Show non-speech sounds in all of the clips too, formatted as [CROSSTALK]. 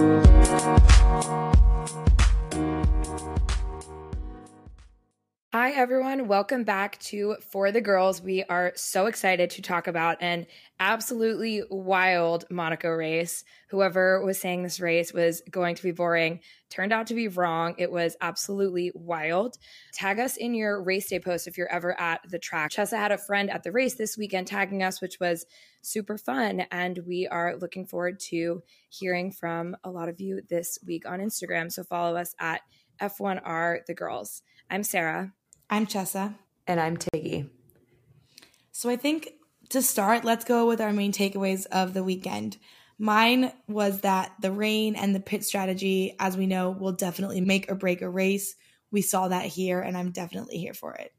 Thank you. Hi, everyone. Welcome back to For the Girls. We are so excited to talk about an absolutely wild Monaco race. Whoever was saying this race was going to be boring turned out to be wrong. It was absolutely wild. Tag us in your race day post if you're ever at the track. Chessa had a friend at the race this weekend tagging us, which was super fun. And we are looking forward to hearing from a lot of you this week on Instagram. So follow us at F1R The Girls. I'm Sarah. I'm Chessa. And I'm Tiggy. So I think to start, let's go with our main takeaways of the weekend. Mine was that the rain and the pit strategy, as we know, will definitely make or break a race. We saw that here, and I'm definitely here for it.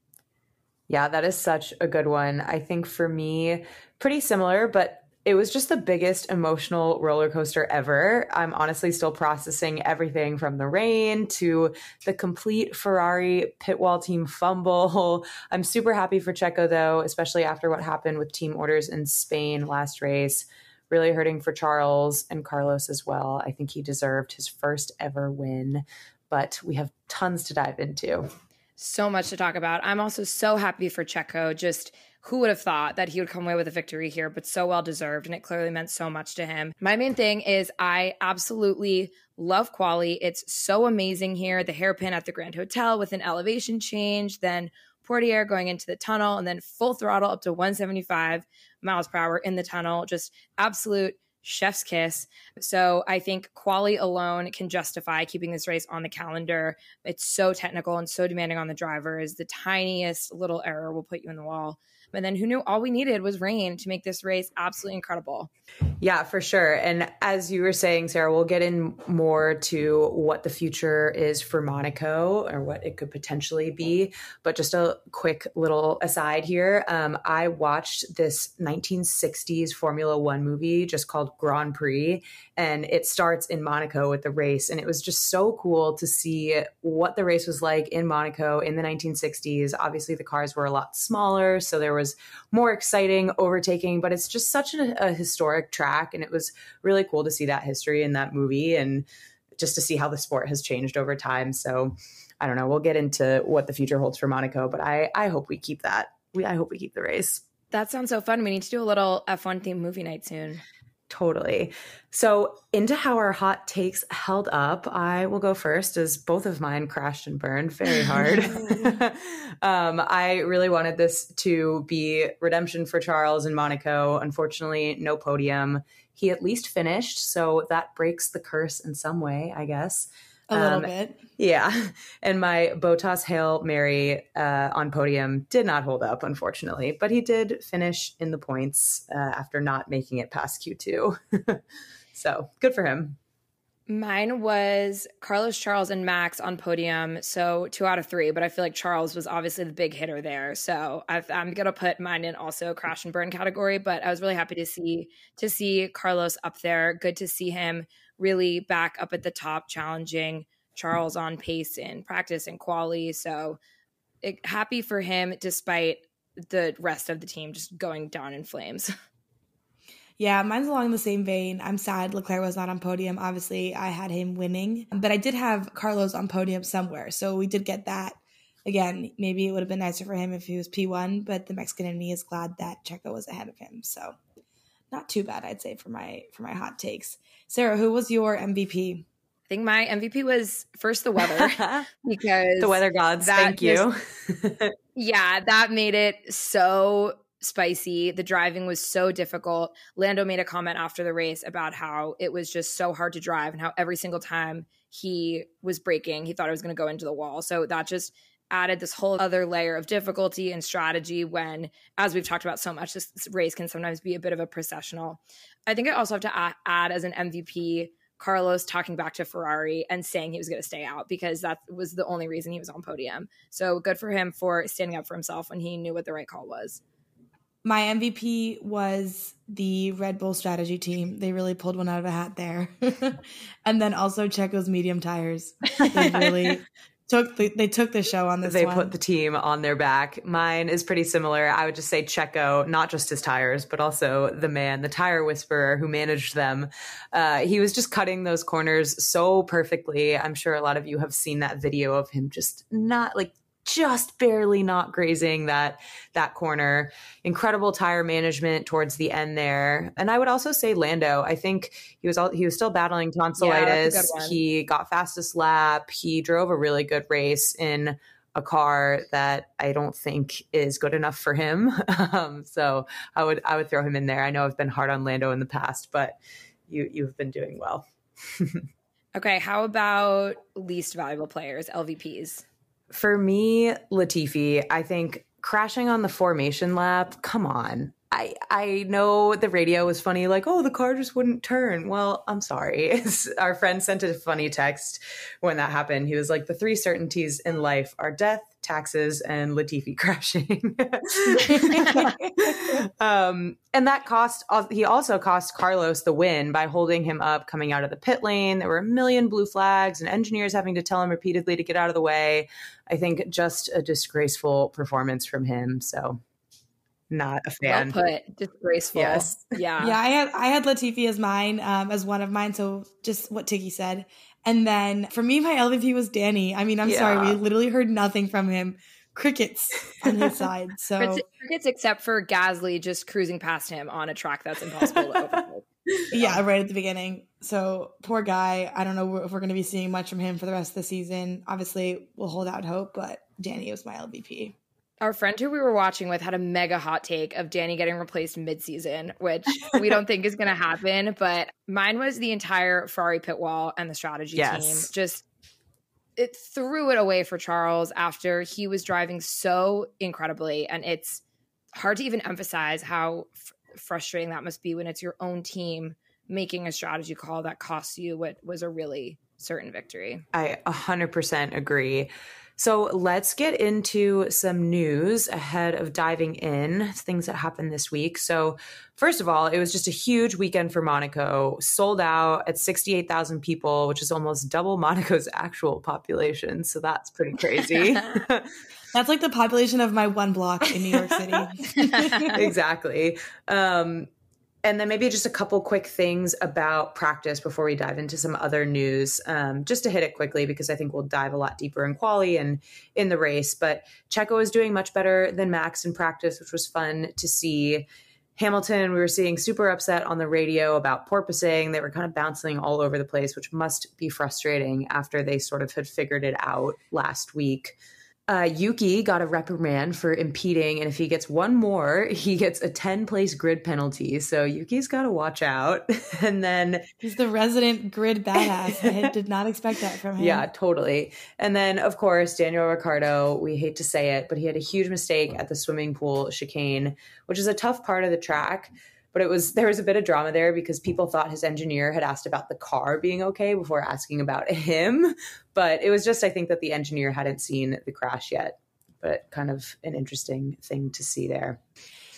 Yeah, that is such a good one. I think for me, pretty similar, but it was just the biggest emotional roller coaster ever. I'm honestly still processing everything from the rain to the complete Ferrari pit wall team fumble. [LAUGHS] I'm super happy for Checo though, especially after what happened with team orders in Spain last race. Really hurting for Charles and Carlos as well. I think he deserved his first ever win, but we have tons to dive into. So much to talk about. I'm also so happy for Checo. Just who would have thought that he would come away with a victory here, but so well deserved. And it clearly meant so much to him. My main thing is I absolutely love quali. It's so amazing here. The hairpin at the Grand Hotel with an elevation change, then Portier going into the tunnel, and then full throttle up to 175 miles per hour in the tunnel. Just absolute chef's kiss. So I think quali alone can justify keeping this race on the calendar. It's so technical and so demanding on the drivers. The tiniest little error will put you in the wall. And then who knew all we needed was rain to make this race absolutely incredible. Yeah, for sure. And as you were saying, Sarah, we'll get in more to what the future is for Monaco or what it could potentially be. But just a quick little aside here. Um, I watched this 1960s Formula One movie just called Grand Prix, and it starts in Monaco with the race. And it was just so cool to see what the race was like in Monaco in the 1960s. Obviously, the cars were a lot smaller, so there was more exciting overtaking, but it's just such a, a historic track. And it was really cool to see that history in that movie and just to see how the sport has changed over time. So I don't know. We'll get into what the future holds for Monaco, but I, I hope we keep that. We, I hope we keep the race. That sounds so fun. We need to do a little F1 themed movie night soon. Totally. So, into how our hot takes held up, I will go first as both of mine crashed and burned very hard. [LAUGHS] [LAUGHS] um, I really wanted this to be redemption for Charles in Monaco. Unfortunately, no podium. He at least finished, so that breaks the curse in some way, I guess. A little um, bit. Yeah. [LAUGHS] And my Bottas Hail Mary uh, on podium did not hold up, unfortunately, but he did finish in the points uh, after not making it past Q2. [LAUGHS] so good for him. Mine was Carlos, Charles, and Max on podium. So two out of three, but I feel like Charles was obviously the big hitter there. So i am gonna put mine in also crash and burn category. But I was really happy to see to see Carlos up there. Good to see him really back up at the top, challenging Charles on pace in practice and quali. So it, happy for him, despite the rest of the team just going down in flames. [LAUGHS] Yeah, mine's along the same vein. I'm sad Leclerc was not on podium. Obviously, I had him winning, but I did have Carlos on podium somewhere. So we did get that. Again, maybe it would have been nicer for him if he was P1, but the Mexican in me is glad that Checo was ahead of him. So not too bad, I'd say, for my for my hot takes. Sarah, who was your MVP? I think my MVP was first the weather [LAUGHS] because the weather gods. Thank you. [LAUGHS] Yeah, that made it so spicy. The driving was so difficult. Lando made a comment after the race about how it was just so hard to drive and how every single time he was braking, he thought it was going to go into the wall. So that just added this whole other layer of difficulty and strategy when, as we've talked about so much, this race can sometimes be a bit of a processional. I think I also have to add as an MVP Carlos talking back to Ferrari and saying he was going to stay out because that was the only reason he was on podium. So good for him for standing up for himself when he knew what the right call was. My MVP was the Red Bull strategy team. They really pulled one out of a hat there. [LAUGHS] and then also Checo's medium tires. They [LAUGHS] really took the they took the show on this. They won. put the team on their back. Mine is pretty similar. I would just say Checo, not just his tires, but also the man, the tire whisperer who managed them. Uh, he was just cutting those corners so perfectly. I'm sure a lot of you have seen that video of him just not like just barely not grazing that that corner. Incredible tire management towards the end there. And I would also say Lando. I think he was all, he was still battling tonsillitis. Yeah, he got fastest lap. He drove a really good race in a car that I don't think is good enough for him. [LAUGHS] Um, so I would I would throw him in there. I know I've been hard on Lando in the past, but you you've been doing well. [LAUGHS] okay, how about least valuable players, LVPs? For me, Latifi, I think crashing on the formation lap, come on. I I know the radio was funny, like, oh, the car just wouldn't turn. Well, I'm sorry. [LAUGHS] our friend sent a funny text when that happened. He was like, the three certainties in life are death, taxes, and Latifi [LAUGHS] crashing. [LAUGHS] um, and that cost, he also cost Carlos the win by holding him up coming out of the pit lane. There were a million blue flags and engineers having to tell him repeatedly to get out of the way. I think just a disgraceful performance from him. So not a fan. Well put. Disgraceful. Yes. [LAUGHS] Yeah. Yeah. I had I had Latifi as mine, um, as one of mine. So just what Tiggy said. And then for me, my LVP was Danny. I mean, I'm Yeah. sorry, we literally heard nothing from him. Crickets on his [LAUGHS] side. So Crickets, crickets except for Gasly just cruising past him on a track that's impossible to overtake. [LAUGHS] yeah, right at the beginning. So poor guy. I don't know if we're going to be seeing much from him for the rest of the season. Obviously, we'll hold out hope, but Danny was my LVP. Our friend who we were watching with had a mega hot take of Danny getting replaced mid-season, which we don't think is going to happen. But mine was the entire Ferrari pit wall and the strategy Yes. team. Just it threw it away for Charles after he was driving so incredibly, and it's hard to even emphasize how f- frustrating that must be when it's your own team making a strategy call that costs you what was a really certain victory. I 100% agree. So let's get into some news ahead of diving in, things that happened this week. So, first of all, it was just a huge weekend for Monaco, sold out at 68,000 people, which is almost double Monaco's [LAUGHS] actual population. So, that's pretty crazy. [LAUGHS] That's like the population of my one block in New York City. [LAUGHS] exactly. Um, and then maybe just a couple quick things about practice before we dive into some other news, um, just to hit it quickly because I think we'll dive a lot deeper in quali and in the race. But Checo is doing much better than Max in practice, which was fun to see. Hamilton, we were seeing super upset on the radio about porpoising. They were kind of bouncing all over the place, which must be frustrating after they sort of had figured it out last week. Uh, Yuki got a reprimand for impeding, and if he gets one more, he gets a 10 place grid penalty. So Yuki's got to watch out. [LAUGHS] and then, He's the resident grid badass. I did not expect that from him. yeah, totally. And then, of course, Daniel Ricciardo, we hate to say it, but he had a huge mistake at the swimming pool chicane, which is a tough part of the track. But it was there was a bit of drama there because people thought his engineer had asked about the car being okay before asking about [LAUGHS] him. But it was just I think that the engineer hadn't seen the crash yet. But kind of an interesting thing to see there.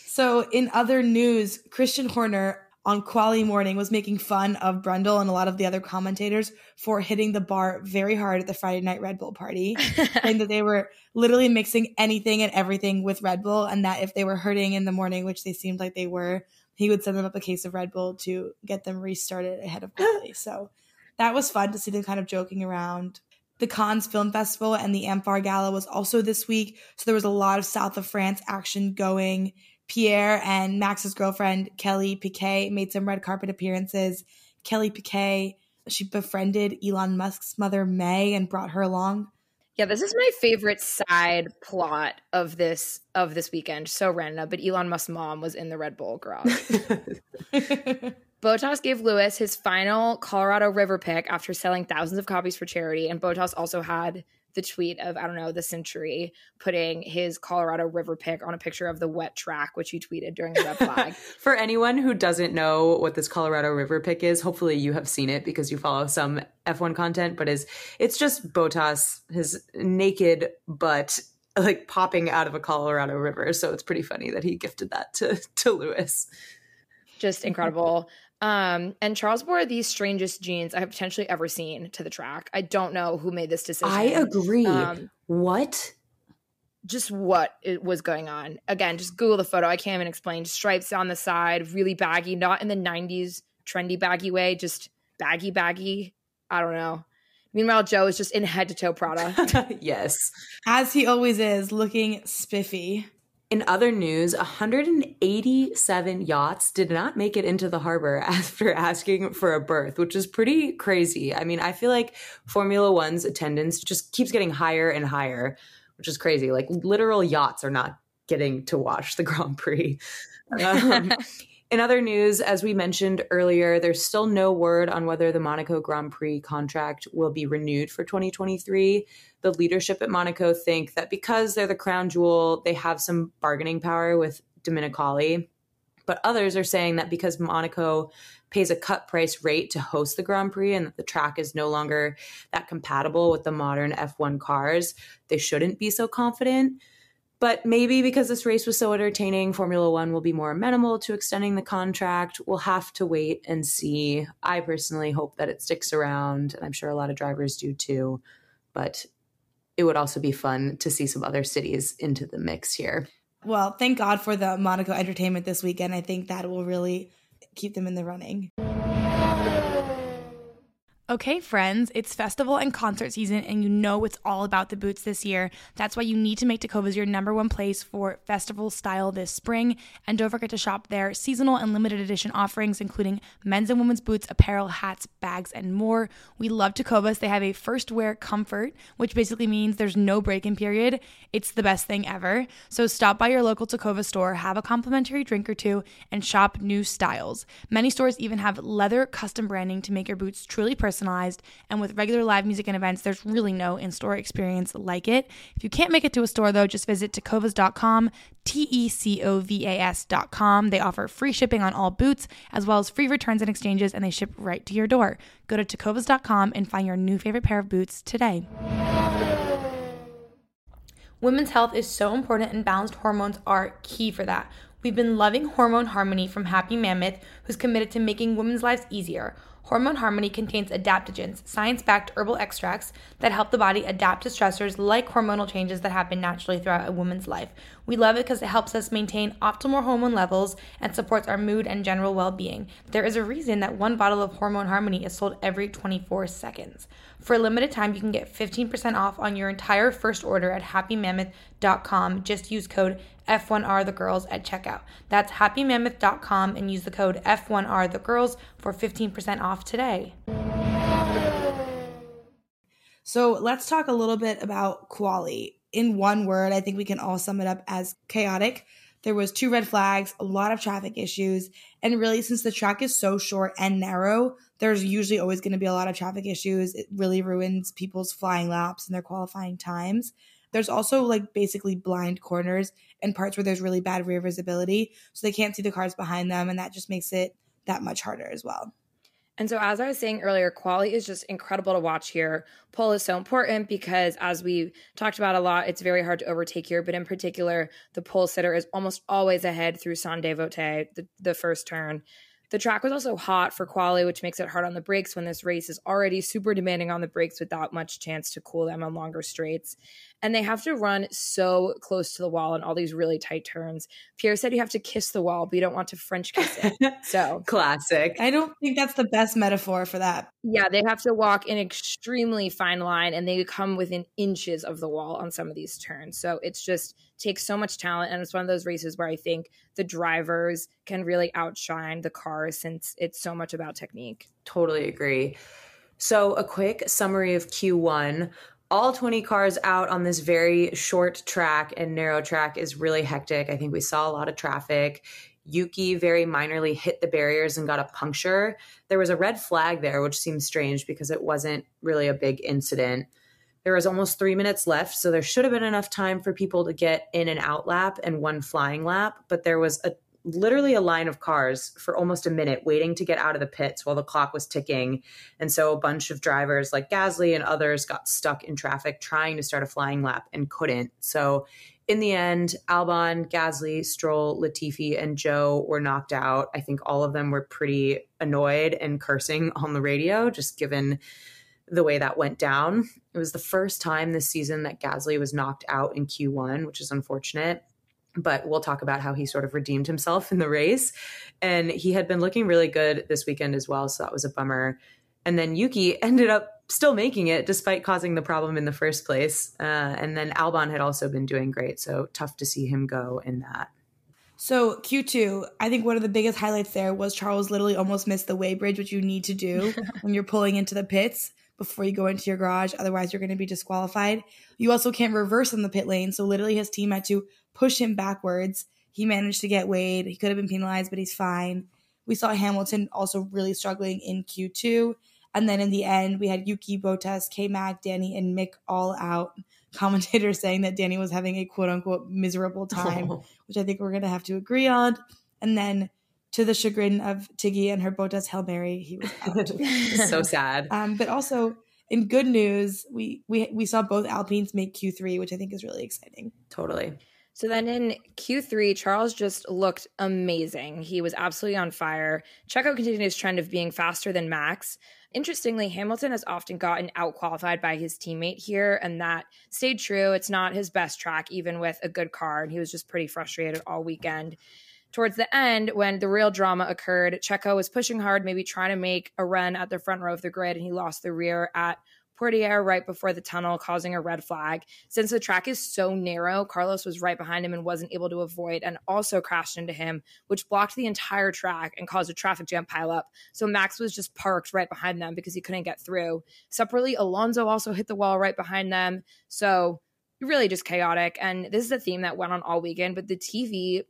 So, in other news, Christian Horner on Quali Morning was making fun of Brundle and a lot of the other commentators for hitting the bar very hard at the Friday night Red Bull party, [LAUGHS] saying that they were literally mixing anything and everything with Red Bull, and that if they were hurting in the morning, which they seemed like they were, he would send them up a case of Red Bull to get them restarted ahead of [LAUGHS] Quali. so, that was fun to see them kind of joking around. The Cannes Film Festival and the amfAR Gala was also this week, so there was a lot of South of France action going. Pierre and Max's girlfriend, Kelly Piquet, made some red carpet appearances. Kelly Piquet, she befriended Elon Musk's mother, Maye, and brought her along. Yeah, this is my favorite side plot of this of this weekend. So random, but Elon Musk's mom was in the Red Bull garage. [LAUGHS] [LAUGHS] Bottas gave Lewis his final Colorado River pick after selling thousands of copies for charity, and Bottas also had the tweet of I don't know the century putting his Colorado River pick on a picture of the wet track, which he tweeted during the red flag. [LAUGHS] For anyone who doesn't know what this Colorado River pick is, hopefully you have seen it because you follow some F1 content, but is it's just Bottas, his naked butt like popping out of a Colorado River. So it's pretty funny that he gifted that to to Lewis. Just incredible. Um, and Charles wore the strangest jeans I have potentially ever seen to the track. I don't know who made this decision. I agree. Um, what? Just what it was going on. Again, just Google the photo. I can't even explain. Stripes on the side, really baggy, not in the 90s trendy baggy way, just baggy, baggy. I don't know. Meanwhile, Joe is just in head to toe Prada. [LAUGHS] yes. As he always is, looking spiffy. In other news, 187 yachts did not make it into the harbor [LAUGHS] after asking for a berth, which is pretty crazy. I mean, I feel like Formula One's attendance just keeps getting higher and higher, which is crazy. Like literal yachts are not getting to watch the [LAUGHS] Grand Prix. Um, [LAUGHS] in other news, as we mentioned earlier, there's still no word on whether the Monaco Grand Prix contract will be renewed for 2023. The leadership at Monaco think that because they're the crown jewel, they have some bargaining power with Domenicali. But others are saying that because Monaco pays a cut price rate to host the Grand Prix and that the track is no longer that compatible with the modern F1 cars, they shouldn't be so confident. But maybe because this race was so entertaining, Formula One will be more amenable to extending the contract. We'll have to wait and see. I personally hope that it sticks around, and I'm sure a lot of drivers do too. But it would also be fun to see some other cities into the mix here. Well, thank God for the Monaco entertainment this weekend. I think that will really keep them in the running. Okay, friends, it's festival and concert season, and you know it's all about the boots this year. That's why you need to make Tecovas your number one place for festival style this spring. And don't forget to shop their seasonal and limited edition offerings, including men's and women's boots, apparel, hats, bags, and more. We love Tecovas. They have a first wear comfort, which basically means there's no break in period. It's the best thing ever. So stop by your local Tecova store, have a complimentary drink or two, and shop new styles. Many stores even have leather custom branding to make your boots truly personal personalized. And with regular live music and events, there's really no in store experience like it. If you can't make it to a store, though, just visit tecovas.com, T E C O V A S.com. They offer free shipping on all boots, as well as free returns and exchanges, and they ship right to your door. Go to tecovas.com and find your new favorite pair of boots today. Women's health is so important, and balanced hormones are key for that. We've been loving Hormone Harmony from Happy Mammoth, who's committed to making women's lives easier. Hormone Harmony contains adaptogens, science backed herbal extracts that help the body adapt to stressors like hormonal changes that happen naturally throughout a woman's life. We love it because it helps us maintain optimal hormone levels and supports our mood and general well being. There is a reason that one bottle of Hormone Harmony is sold every 24 seconds. For a limited time, you can get 15% off on your entire first order at happymammoth.com. Just use code F1R the girls at checkout. That's happymammoth.com and use the code F1R the girls for 15% off today. So let's talk a little bit about quali. In one word, I think we can all sum it up as chaotic. There was two red flags, a lot of traffic issues, and really since the track is so short and narrow, there's usually always going to be a lot of traffic issues. It really ruins people's flying laps and their qualifying times. There's also like basically blind corners and parts where there's really bad rear visibility, so they can't see the cars behind them, and that just makes it that much harder as well. And so, as I was saying earlier, quali is just incredible to watch here. Pole is so important because, as we talked about a lot, it's very hard to overtake here. But in particular, the pole sitter is almost always ahead through Saint Devote, the, the first turn. The track was also hot for quali, which makes it hard on the brakes when this race is already super demanding on the brakes without much chance to cool them on longer straights. And they have to run so close to the wall in all these really tight turns. Pierre said you have to kiss the wall, but you don't want to French kiss it. [LAUGHS] So classic. I don't think that's the best metaphor for that. Yeah, they have to walk an extremely fine line and they come within inches of the wall on some of these turns. So it's just takes so much talent and it's one of those races where I think the drivers can really outshine the cars since it's so much about technique. Totally agree. So, a quick summary of Q1. All 20 cars out on this very short track and narrow track is really hectic. I think we saw a lot of traffic. Yuki very minorly hit the barriers and got a puncture. There was a red flag there, which seems strange because it wasn't really a big incident. There was almost three minutes left, so there should have been enough time for people to get in and out lap and one flying lap. But there was a literally a line of cars for almost a minute waiting to get out of the pits while the clock was ticking. And so a bunch of drivers like Gasly and others got stuck in traffic trying to start a flying lap and couldn't. So in the end, Albon, Gasly, Stroll, Latifi, and Zhou were knocked out. I think all of them were pretty annoyed and cursing on the radio, just given the way that went down. It was the first time this season that Gasly was knocked out in Q1, which is unfortunate. But we'll talk about how he sort of redeemed himself in the race. And he had been looking really good this weekend as well. So that was a bummer. And then Yuki [LAUGHS] ended up still making it despite causing the problem in the first place. Uh, and then Albon had also been doing great. So tough to see him go in that. So Q2, I think one of the biggest highlights there was Charles literally almost missed the weighbridge, which you need to do [LAUGHS] when you're pulling into the pits before you go into your garage. Otherwise, you're going to be disqualified. You also can't reverse in the pit lane. So literally his team had to push him backwards. He managed to get weighed. He could have been penalized, but he's fine. We saw Hamilton also really struggling in Q2. And then in the end, we had Yuki, Bottas, K Mac, Danny, and Mick all out. Commentators saying that Danny was having a quote unquote miserable time, [LAUGHS] which I think we're going to have to agree on. And then to the chagrin of Tiggy and her Bottas Hail Mary, he was out. [LAUGHS] so sad. Um, but also, in good news, we, we we saw both Alpines make Q3, which I think is really exciting. Totally. So then in Q3, Charles just looked amazing. He was absolutely on fire. Checo continued his trend of being faster than Max. Interestingly, Hamilton has often gotten out qualified by his teammate here, and that stayed true. It's not his best track, even with a good car, and he was just pretty frustrated all weekend. Towards the end, when the real drama occurred, Checo was pushing hard, maybe trying to make a run at the front row of the grid, and he lost the rear at Portier right before the tunnel, causing a red flag. Since the track is so narrow, Carlos was right behind him and wasn't able to avoid and also crashed into him, which blocked the entire track and caused a traffic jam pileup. So Max was just parked right behind them because he couldn't get through. Separately, Alonso also hit the wall right behind them. So really just chaotic. And this is a theme that went on all weekend, but the TV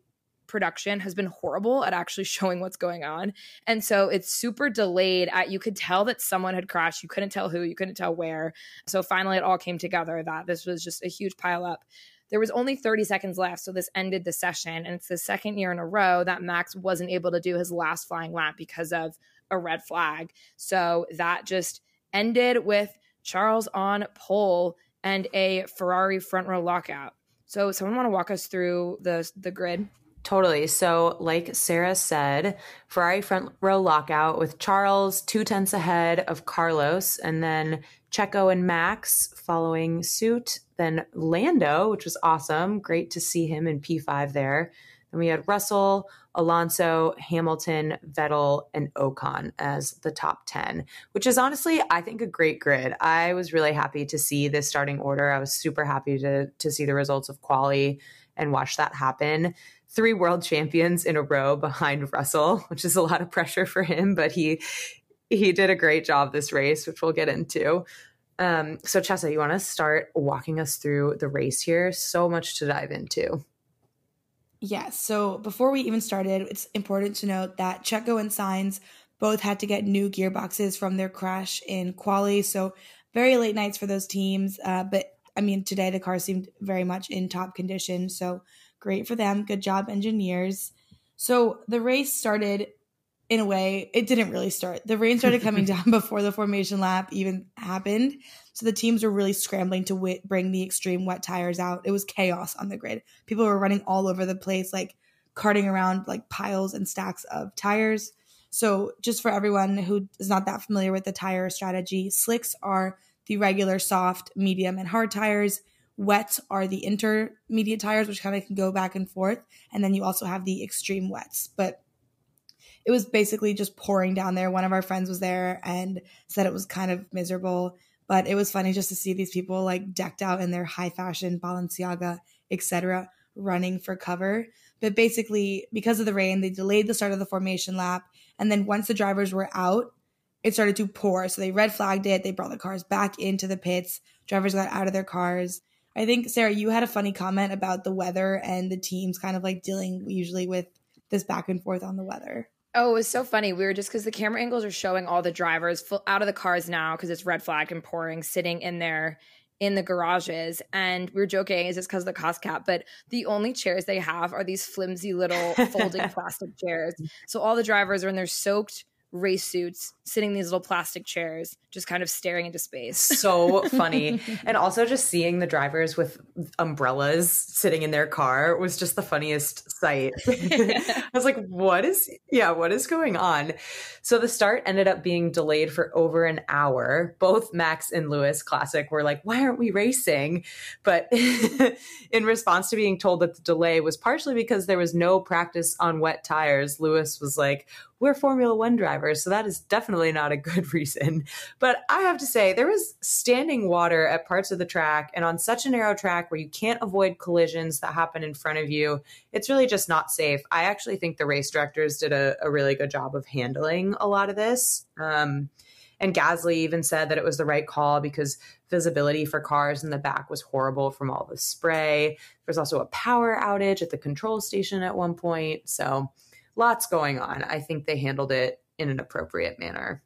production has been horrible at actually [LAUGHS] showing what's going on. And so it's super delayed at you could tell that someone had crashed. You couldn't tell who, you couldn't tell where. So finally it all came together that this was just a huge pile up. There was only 30 seconds left, so this ended the session. And it's the second year in a row that Max wasn't able to do his last flying lap because of a red flag. So that just ended with Charles on pole and a Ferrari front row lockout. So someone want to walk us through the the grid? Totally. So, like Sarah said, Ferrari front row lockout with Charles two tenths ahead of Carlos, and then Checo and Max following suit. Then Lando, which was awesome. Great to see him in P5 there. Then we had Russell, Alonso, Hamilton, Vettel, and Ocon as the top 10, which is honestly, I think, a great grid. I was really happy to see this starting order. I was super happy to, to see the results of quali and watch that happen three world champions in a row behind Russell, which is a lot of pressure for him, but he he did a great job this race, which we'll get into. Um, so Chessa, you want to start walking us through the race here? So much to dive into. Yes. So before we even started, it's important to note that Checo and Sainz both had to get new gearboxes from their crash in quali. So very late nights for those teams. Uh, but I mean, today the car seemed very much in top condition. So Great for them. Good job, engineers. So the race started in a way, it didn't really start. The rain started coming [LAUGHS] down before the formation lap even happened. So the teams were really scrambling to w- bring the extreme wet tires out. It was chaos on the grid. People were running all over the place, like carting around like piles and stacks of tires. So, just for everyone who is not that familiar with the tire strategy, slicks are the regular soft, medium, and hard tires. Wets are the intermediate tires, which kind of can go back and forth. And then you also have the extreme wets. But it was basically just pouring down there. One of our friends was there and said it was kind of miserable. But it was funny just to see these people like decked out in their high fashion Balenciaga, etc., running for cover. But basically, because of the rain, they delayed the start of the formation lap. And then once the drivers were out, it started to pour. So they red flagged it. They brought the cars back into the pits. Drivers got out of their cars. I think Sarah, you had a funny comment about the weather and the teams kind of like dealing usually with this back and forth on the weather. Oh, it was so funny. We were just because the camera angles are showing all the drivers full, out of the cars now because it's red flagged and pouring, sitting in there in the garages. And we were joking, is this because of the cost cap? But the only chairs they have are these flimsy little [LAUGHS] folding plastic chairs. So all the drivers are in their soaked race suits sitting in these little plastic chairs, just kind of staring into space. [LAUGHS] So funny. [LAUGHS] and also just seeing the drivers with umbrellas sitting in their car was just the funniest sight. [LAUGHS] I was like, what is, yeah, what is going on? So the start ended up being delayed for over an hour. Both Max and Lewis Classic were like, why aren't we racing? But in response to being told that the delay was partially because there was no practice on wet tires, Lewis was like, we're Formula One drivers, so that is definitely not a good [LAUGHS] reason. But I have to say, there was standing water at parts of the track, and on such a narrow track where you can't avoid collisions that happen in front of you, it's really just not safe. I actually think the race directors did a, a really good job of handling a lot of this. Um, and Gasly even said that it was the right call because visibility for cars in the back was horrible from all the spray. There's also a power outage at the control station at one point. So lots going on. I think they handled it in an appropriate manner.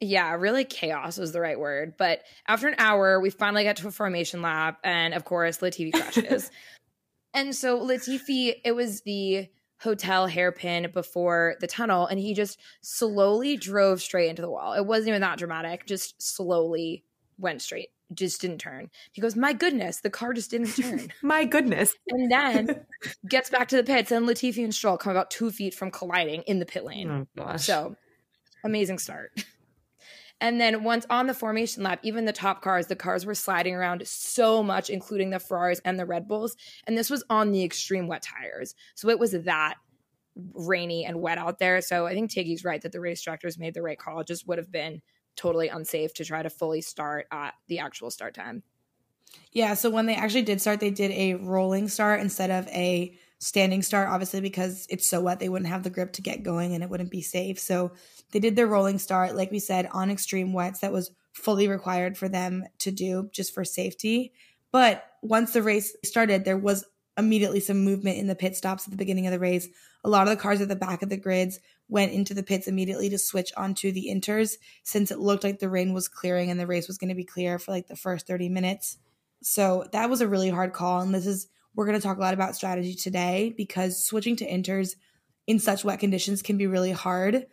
Yeah, really chaos was the right word. But after an hour, we finally got to a formation lap, and of course, Latifi crashes. [LAUGHS] and so Latifi, it was the hotel hairpin before the tunnel, and he just slowly drove straight into the wall. It wasn't even that dramatic, just slowly went straight just didn't turn. He goes, My goodness, the car just didn't turn. [LAUGHS] My goodness. And then [LAUGHS] gets back to the pits, and Latifi and Stroll come about two feet from colliding in the pit lane. Oh. So amazing start. And then once on the formation lap, even the top cars, the cars were sliding around so much, including the Ferraris and the Red Bulls. And this was on the extreme wet tires. So it was that rainy and wet out there. So I think Tiggy's right that the race directors made the right call. It just would have been totally unsafe to try to fully start at the actual start time. Yeah, so when they actually did start, they did a rolling start instead of a standing start, obviously, because it's so wet, they wouldn't have the grip to get going and it wouldn't be safe. So they did their rolling start, like we said, on extreme wets. That was fully required for them to do just for safety. But once the race started, there was immediately some movement in the pit stops at the beginning of the race. A lot of the cars at the back of the grids went into the pits immediately to switch onto the inters since it looked like the rain was clearing and the race was going to be clear for like the first 30 minutes. So that was a really hard call. And this is, we're going to talk a lot about strategy today because switching to inters in such wet conditions can be really hard.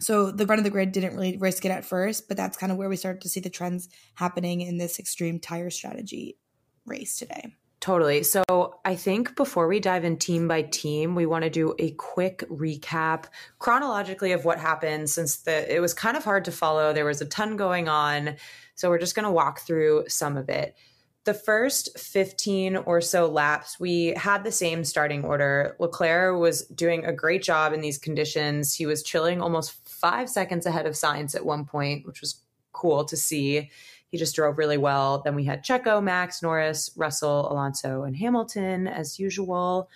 So the front of the grid didn't really risk it at first, but that's kind of where we started to see the trends happening in this extreme tire strategy race today. Totally. So I think before we dive in team by team, we want to do a quick recap chronologically of what happened since the it was kind of hard to follow. There was a ton going on. So we're just going to walk through some of it. The first 15 or so laps, we had the same starting order. Leclerc was doing a great job in these conditions. He was chilling almost five seconds ahead of Sainz at one point, which was cool to see. He just drove really well. Then we had Checo, Max, Norris, Russell, Alonso, and Hamilton as usual.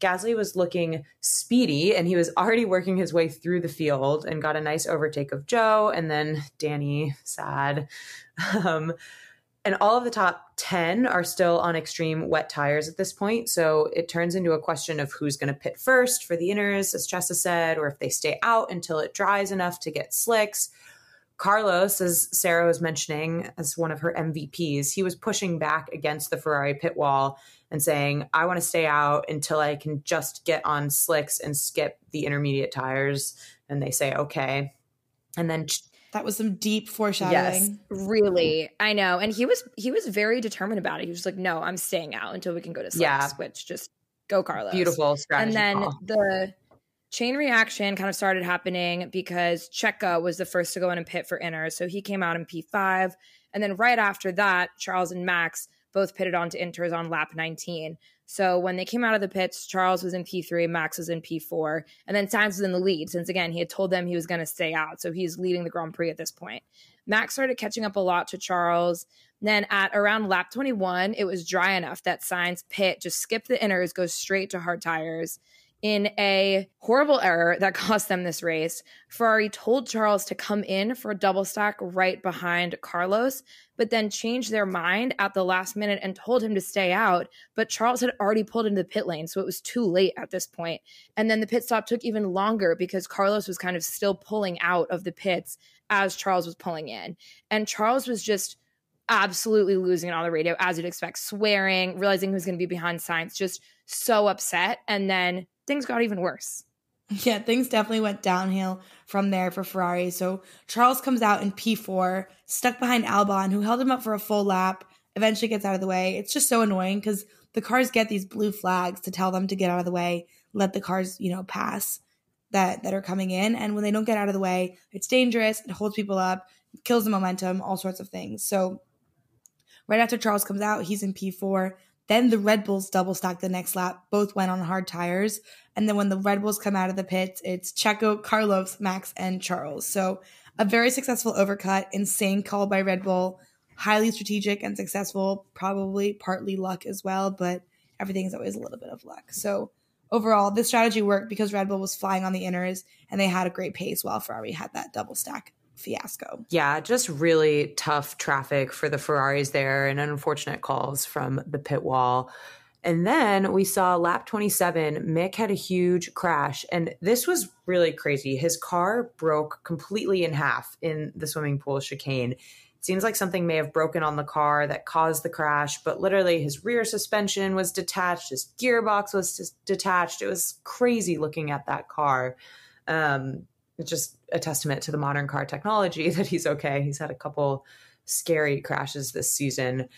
Gasly was looking speedy and he was already working his way through the field and got a nice overtake of Zhou and then Danny, sad. Um, and all of the top 10 are still on extreme wet tires at this point. So it turns into a question of who's going to pit first for the inners, as Chessa said, or if they stay out until it dries enough to get slicks, Carlos, as Sarah was mentioning, as one of her MVPs, he was pushing back against the Ferrari pit wall and saying, I want to stay out until I can just get on slicks and skip the intermediate tires. And they say, okay. And then that was some deep foreshadowing. Yes, really. I know. And he was he was very determined about it. He was like, no, I'm staying out until we can go to slicks, yeah. which just go Carlos. Beautiful strategy. And then call. the chain reaction kind of started happening because Checo was the first to go in and pit for inner. So he came out in P5. And then right after that, Charles and Max both pitted onto inters on lap 19. So when they came out of the pits, Charles was in P3, Max was in P4, and then Sainz was in the lead since again he had told them he was going to stay out. So he's leading the Grand Prix at this point. Max started catching up a lot to Charles. Then at around lap 21, it was dry enough that Sainz pit just skipped the inners, goes straight to hard tires in a horrible error that [LAUGHS] cost them this race, Ferrari told Charles to come in for a double stack right behind Carlos, but then changed their mind at the last minute and told him to stay out. But Charles had already pulled into the pit lane, so it was too late at this point. And then the pit stop took even longer because Carlos was kind of still pulling out of the pits as Charles was pulling in. And Charles was just absolutely losing it on the radio, as you'd expect, swearing, realizing who's going to be behind Sainz, just so upset. And then things got even worse. Yeah, things definitely went downhill from there for Ferrari. So Charles comes out in P4, stuck behind Albon, who held him up for a full lap, eventually gets out of the way. It's just so annoying because the cars get these blue flags to tell them to get out of the way, let the cars, you know, pass that that are coming in. And when they don't get out of the way, it's dangerous, it holds people up, kills the momentum, all sorts of things. So right after Charles comes out, he's in P4. Then the Red Bulls double stack the next lap. Both went on hard tires. And then when the Red Bulls come out of the pits, it's Checo, Carlos, Max, and Charles. So a very successful overcut, insane call by Red Bull, highly strategic and successful, probably partly luck as well, but everything is always a little bit of luck. So overall, this strategy worked because Red Bull was flying on the inners and they had a great pace while Ferrari had that double stack fiasco. Yeah, just really tough traffic for the Ferraris there and unfortunate calls from the pit wall. And then we saw lap 27, Mick had a huge crash. And this was really crazy. His car broke completely in half in the swimming pool chicane. It seems like something may have broken on the car that caused the crash, but literally his rear suspension was detached, his gearbox was detached. It was crazy looking at that car. Um, it's just a testament to the modern car technology [LAUGHS] that he's okay. He's had a couple scary crashes this season.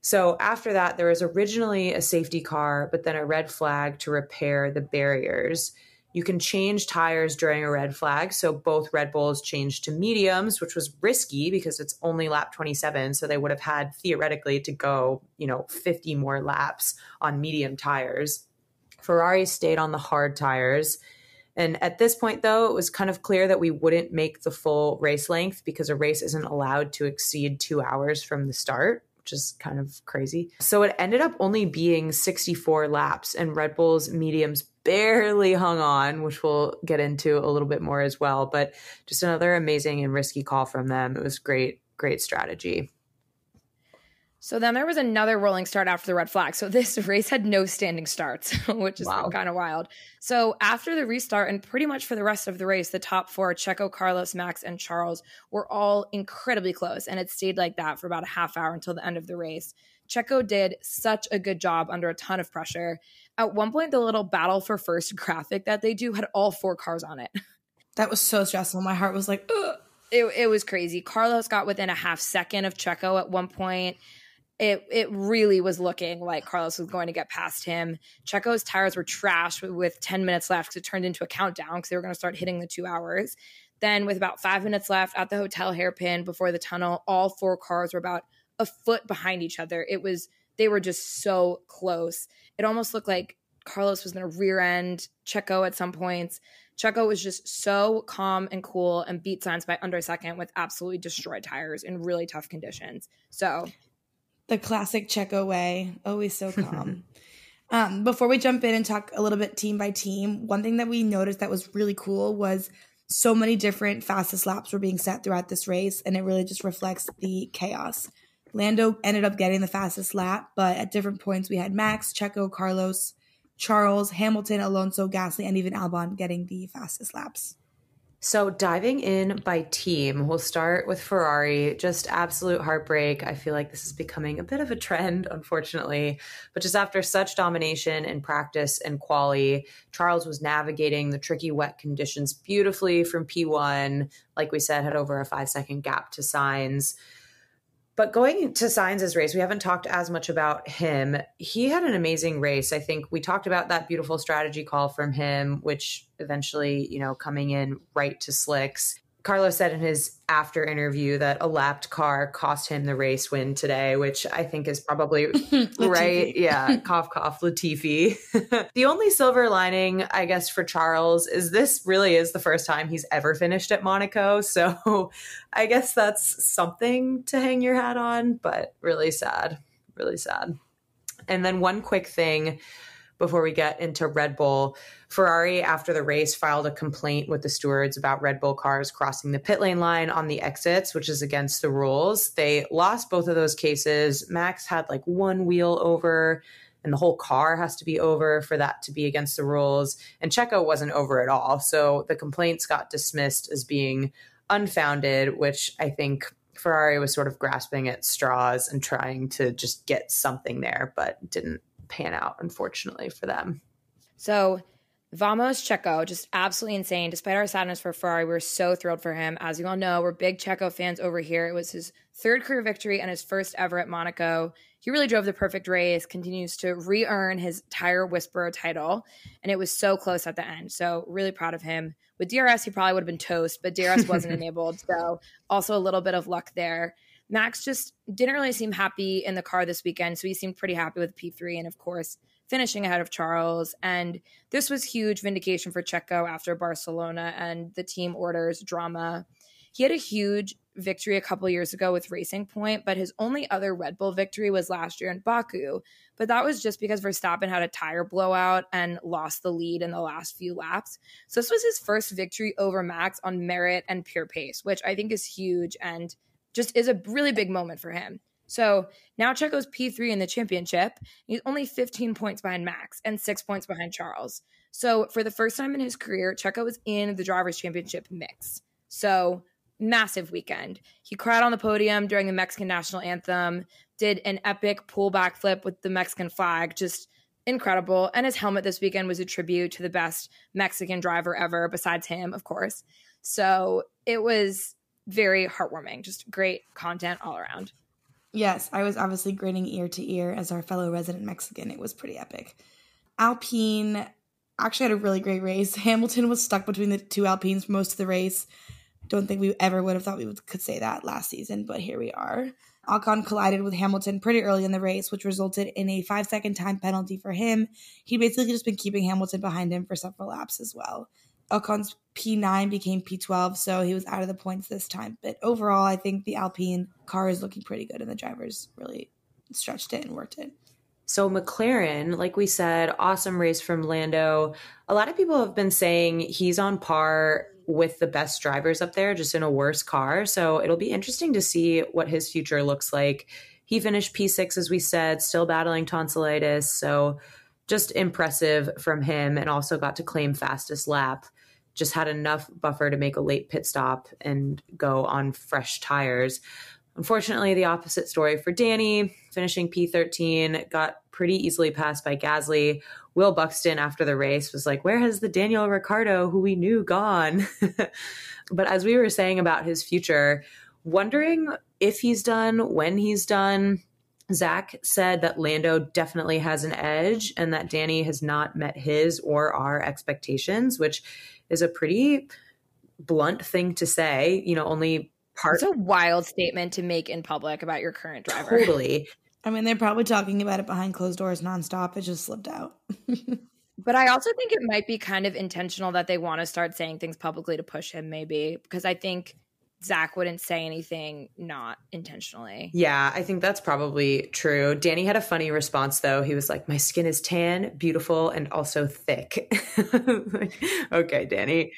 So after that, there was originally a safety car, but then a red flag to repair the barriers. You can change tires during a red flag. So both Red Bulls changed to mediums, which was risky because it's only lap 27. So they would have had theoretically to go, you know, 50 more laps on medium tires. Ferrari stayed on the hard tires. And at this point, though, it was kind of clear that we wouldn't make the full race length because a race isn't allowed to exceed two hours from the start, which is kind of crazy. So it ended up only being 64 laps, and Red Bull's mediums barely hung on, which we'll get into a little bit more as well. But just another amazing and risky call from them. It was great, great strategy. So then there was another rolling start after the red flag. So this [LAUGHS] race had no standing starts, [LAUGHS] which is wow. kind of wild. So after the restart and pretty much for the rest of the race, the top four, Checo, Carlos, Max, and Charles, were all incredibly close. And it stayed like that for about a half hour until the end of the race. Checo did such a good job under a ton of pressure. At one point, the little battle for first [LAUGHS] graphic that they do had all four cars on it. That was so stressful. My heart was like, Ugh. It, it was crazy. Carlos got within a half second of Checo at one point it it really was looking like Carlos was going to get past him. Checo's tires were trashed with 10 minutes left because it turned into a countdown because they were going to start hitting the two hours. Then, with about five minutes left at the hotel hairpin before the tunnel, all four cars were about a foot behind each other. It was they were just so close. It almost looked like Carlos was going to rear end Checo at some points. Checo was just so calm and cool and beat Sainz by under a second with absolutely destroyed tires in really tough conditions. So the classic Checo way, always so [LAUGHS] calm. um, before we jump in and talk a little bit team by team, one thing that we noticed that was really cool was so many different fastest laps were being set throughout this race, and it really just reflects the chaos. Lando ended up getting the fastest lap, but at different points we had Max, Checo, Carlos, Charles, Hamilton, Alonso, Gasly, and even Albon getting the fastest laps. So, diving in by team, we'll start with Ferrari. Just absolute heartbreak. I feel like this is becoming a bit of a trend, [LAUGHS] unfortunately. But just after such domination in practice and quali, Charles was navigating the tricky wet conditions beautifully from P1. Like we said, had over a five second gap to Sainz. But going to Sainz's race, we haven't talked as much about him. He had an amazing race. I think we talked about that beautiful strategy call from him, which eventually, you know, coming in right to slicks. Carlos said in his after interview that a lapped car cost him the race win today, which I think is probably [LAUGHS] right. Yeah, cough, cough, Latifi. [LAUGHS] the only silver lining, I guess, for Charles is this really is the first time he's ever finished at Monaco. [LAUGHS] So I guess that's something to hang your hat on, but really sad. Really sad. And then one quick thing before we get into Red Bull. Ferrari, after the race, filed a complaint with the stewards about Red Bull cars crossing the pit lane line on the exits, which is against the rules. They lost both of those cases. Max had like one wheel over, and the whole car has to be over for that to be against the rules. And Checo wasn't over at all. So the complaints got dismissed as being unfounded, which I think Ferrari was sort of grasping at straws and trying to just get something there, but didn't pan out, unfortunately, for them. So Vamos Checo, just absolutely insane. Despite our sadness for Ferrari, we are so thrilled for him. As you all know, we're big Checo fans over here. It was his third career victory and his first ever at Monaco. He really drove the perfect race, continues to re earn his tire whisperer title, and it was so close at the end. So, really proud of him. With DRS, he probably would have been toast, but DRS [LAUGHS] wasn't enabled. So, also a little bit of luck there. Max just didn't really seem happy in the car this weekend. So, he seemed pretty happy with P3. And of course, finishing ahead of Charles. And this was huge vindication for Checo after Barcelona and the team orders drama. He had a huge victory a couple years ago with Racing Point, but his only other Red Bull victory was last year in Baku. But that was just because Verstappen had a tire blowout and lost the lead in the last few laps. So this was his first victory over Max on merit and pure pace, which I think is huge and just is a really big moment for him. So now Checo's P3 in the championship. He's only 15 points behind Max and six points behind Charles. So for the first time in his career, Checo was in the Drivers' Championship mix. So massive weekend. He cried on the podium during the Mexican national anthem, did an epic pullback flip with the Mexican flag, just incredible. And his helmet this weekend was a tribute to the best Mexican driver ever, besides him, of course. So it was very heartwarming, just great content all around. Yes, I was obviously grinning ear to ear as our fellow resident Mexican. It was pretty epic. Alpine actually had a really great race. [LAUGHS] Hamilton was stuck between the two Alpines for most of the race. Don't think we ever would have thought we would, could say that last season, but here we are. Ocon collided with Hamilton pretty early in the race, which resulted in a five second time penalty for him. He'd basically just been keeping Hamilton behind him for several laps as well. Ocon's P9 became P12, so he was out of the points this time. But overall, I think the Alpine car is looking pretty good, and the drivers really stretched it and worked it. So, McLaren, like we said, awesome race from Lando. A lot of people have been saying he's on par with the best drivers up there, just in a worse car. So, it'll be interesting to see what his future looks like. He finished P6, as we said, still battling tonsillitis. So, just impressive from him and also got to claim fastest lap just had enough buffer to make a late pit stop and go on fresh tires. Unfortunately, the opposite story for Danny, finishing P13, got pretty easily passed by Gasly. Will Buxton, after the race, was like, Where has the Daniel Ricciardo who we knew gone? [LAUGHS] but as we were saying about his future, wondering if he's done, when he's done. Zak said that Lando definitely has an edge and that Danny has not met his or our expectations, which is a pretty blunt thing to say. You know, only part. It's a wild statement to make in public about your current driver. Totally. I mean, they're probably talking about it behind closed doors nonstop. It just slipped out. [LAUGHS] but I also think it might be kind of intentional that they want to start saying things publicly to push him, maybe, because I think Zak wouldn't say anything not intentionally. Yeah, I think that's probably true. Danny had a funny response though. He was like, My skin is tan, beautiful, and also thick. [LAUGHS] okay, Danny.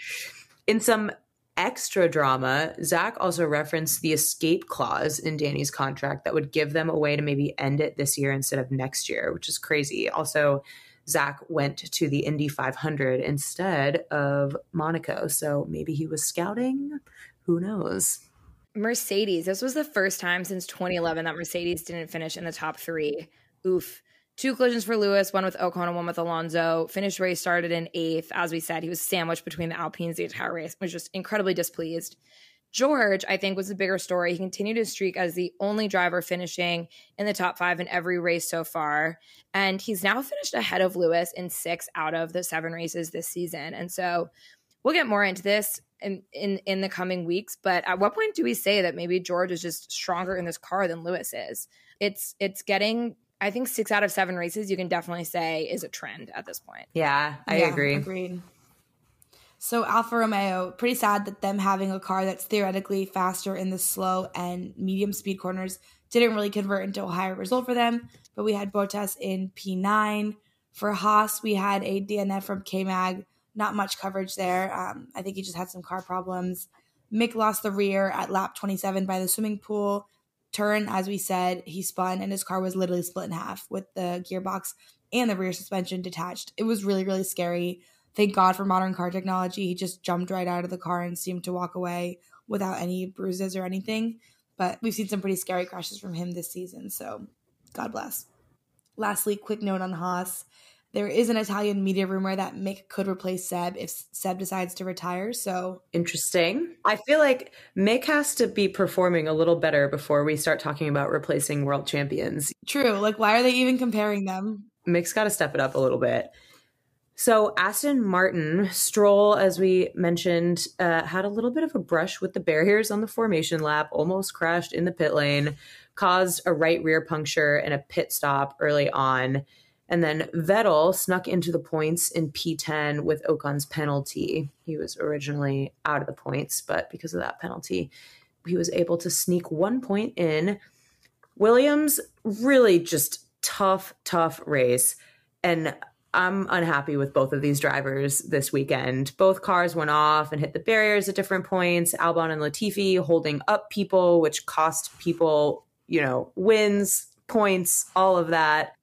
In some extra drama, Zak also referenced the escape clause in Danny's contract that would give them a way to maybe end it this year instead of next year, which is crazy. Also, Zak went to the Indy 500 instead of Monaco. So maybe he was scouting who knows? Mercedes. This was the first time since 2011 that Mercedes didn't finish in the top three. Oof. Two collisions for Lewis, one with Ocon and one with Alonso. Finished race started in eighth. As we said, he was sandwiched between the Alpines the entire race. Was just incredibly displeased. George, I think, was the bigger story. He continued his streak as the only driver finishing in the top five in every race so far. And he's now finished ahead of Lewis in six out of the seven races this season. And so we'll get more into this in, in in the coming weeks. But at what point do we say that maybe George is just stronger in this car than Lewis is? It's it's getting I think six out of seven races you can definitely say is a trend at this point. Yeah, I yeah, agree. Agreed. So Alfa Romeo, pretty sad that them having a car that's theoretically faster in the slow and medium speed corners didn't really convert into a higher result for them. But we had Bottas in P9. For Haas, we had a DNF from K Mag not much coverage there. Um, I think he just had some car problems. Mick lost the rear at lap 27 by the swimming pool. Turn, as we said, he spun and his car was literally split in half with the gearbox and the rear suspension detached. It was really, really scary. Thank God for modern car technology. He just jumped right out of the car and seemed to walk away without any bruises or anything. But we've seen some pretty scary crashes from him this season, so God bless. Lastly, quick note on Haas There is an Italian media rumor that Mick could replace Seb if Seb decides to retire. So interesting. I feel like Mick has to be performing a little better before we start talking about replacing world champions. True. Like, why are they even comparing them? Mick's got to step it up a little bit. So Aston Martin, Stroll, as we mentioned, uh, had a little bit of a brush with the barriers on the formation lap, almost crashed in the pit lane, caused a right rear puncture and a pit stop early on. And then Vettel snuck into the points in P10 with Ocon's penalty. He was originally out of the points, but because of that penalty, he was able to sneak one point in. Williams, really just tough, tough race. And I'm unhappy with both of these drivers this weekend. Both cars went off and hit the barriers at different points. Albon and Latifi holding up people, which cost people, you know, wins, points, all of that.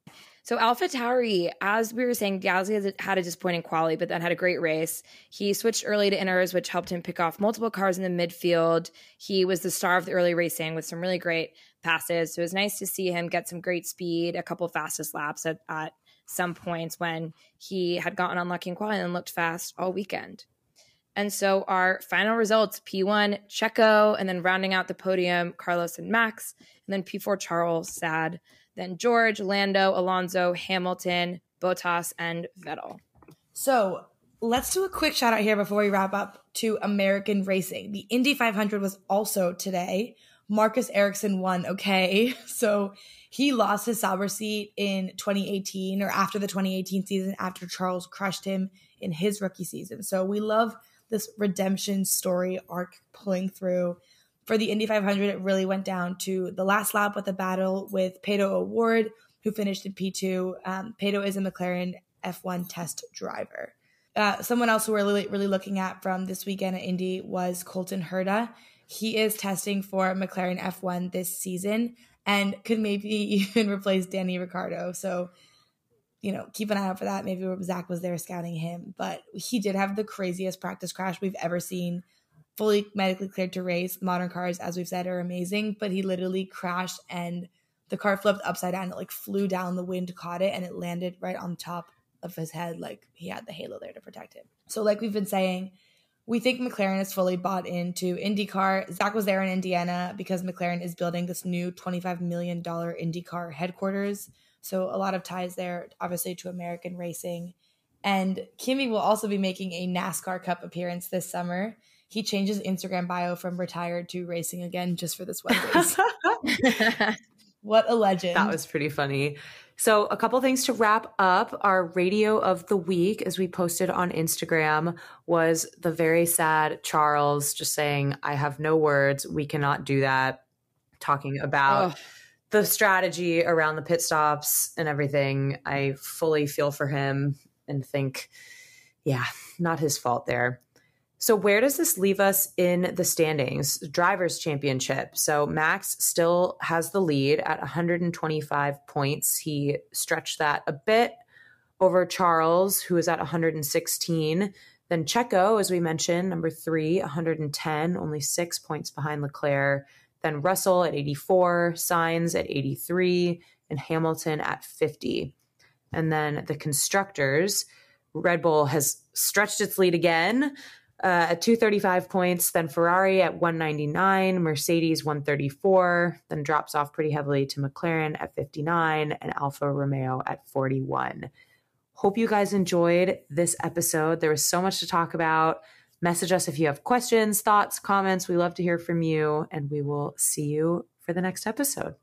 So Alpha Tauri, as we were saying, Gasly had a disappointing quali, but then had a great race. He switched early to inners, which helped him pick off multiple cars in the midfield. He was the star of the early racing with some really great passes. So it was nice to see him get some great speed, a couple fastest laps at, at some points when he had gotten unlucky in quali and looked fast all weekend. And so our final results P1, Checo, and then rounding out the podium, Carlos and Max, and then P4, Charles, Sad then George, Lando, Alonso, Hamilton, Bottas, and Vettel. So let's do a quick shout out here before we wrap up to American racing. The Indy 500 was also today. Marcus Ericsson won, okay? [LAUGHS] So he lost his Sauber seat in 2018 or after the 2018 season after Charles crushed him in his rookie season. So we love this redemption story arc pulling through for the Indy 500, it really went down to the last lap with a battle with Pato O'Ward, who finished in P2. Um, Pato is a McLaren F1 test driver. Uh, someone else who we're really, really looking at from this weekend at Indy was Colton Herta. He is testing for McLaren F1 this season and could maybe [LAUGHS] even replace Danny Ricciardo. So, you know, keep an eye out for that. Maybe Zak was there scouting him, but he did have the craziest practice crash we've ever seen fully medically cleared to race. Modern cars, as we've said, are amazing, but he literally crashed and the car flipped upside down. It like flew down, the wind caught it, and it landed right on top of his head. Like he had the halo there to protect him. So, like we've been saying, we think McLaren is fully bought into IndyCar. Zak was there in Indiana because McLaren is building this new $25 million IndyCar headquarters. So, a lot of ties there, obviously, to American racing. And Kimi will also be making a NASCAR Cup appearance this summer he changed his Instagram bio from retired to racing again just for this one race. [LAUGHS] [LAUGHS] what a legend. That was pretty funny. So, a couple things to wrap up. Our radio of the week, as we posted on Instagram, was the very sad Charles just saying, I have no words. We cannot do that. Talking about. Oh the strategy around the pit stops and everything, I fully feel for him and think, yeah, not his fault there. So, where does this leave us in the standings? Drivers' Championship. So, Max still has the lead at 125 points. He stretched that a bit over Charles, who is at 116. Then Checo, as we mentioned, number three, 110, only six points behind Leclerc. Then Russell at 84, Sainz at 83, and Hamilton at 50. And then the constructors, Red Bull has stretched its lead again uh, at 235 points, then Ferrari at 199, Mercedes 134, then drops off pretty heavily to McLaren at 59 and Alfa Romeo at 41. Hope you guys enjoyed this episode. There was so much to talk about. Message us if you have questions, thoughts, comments. We love to hear from you, and we will see you for the next episode.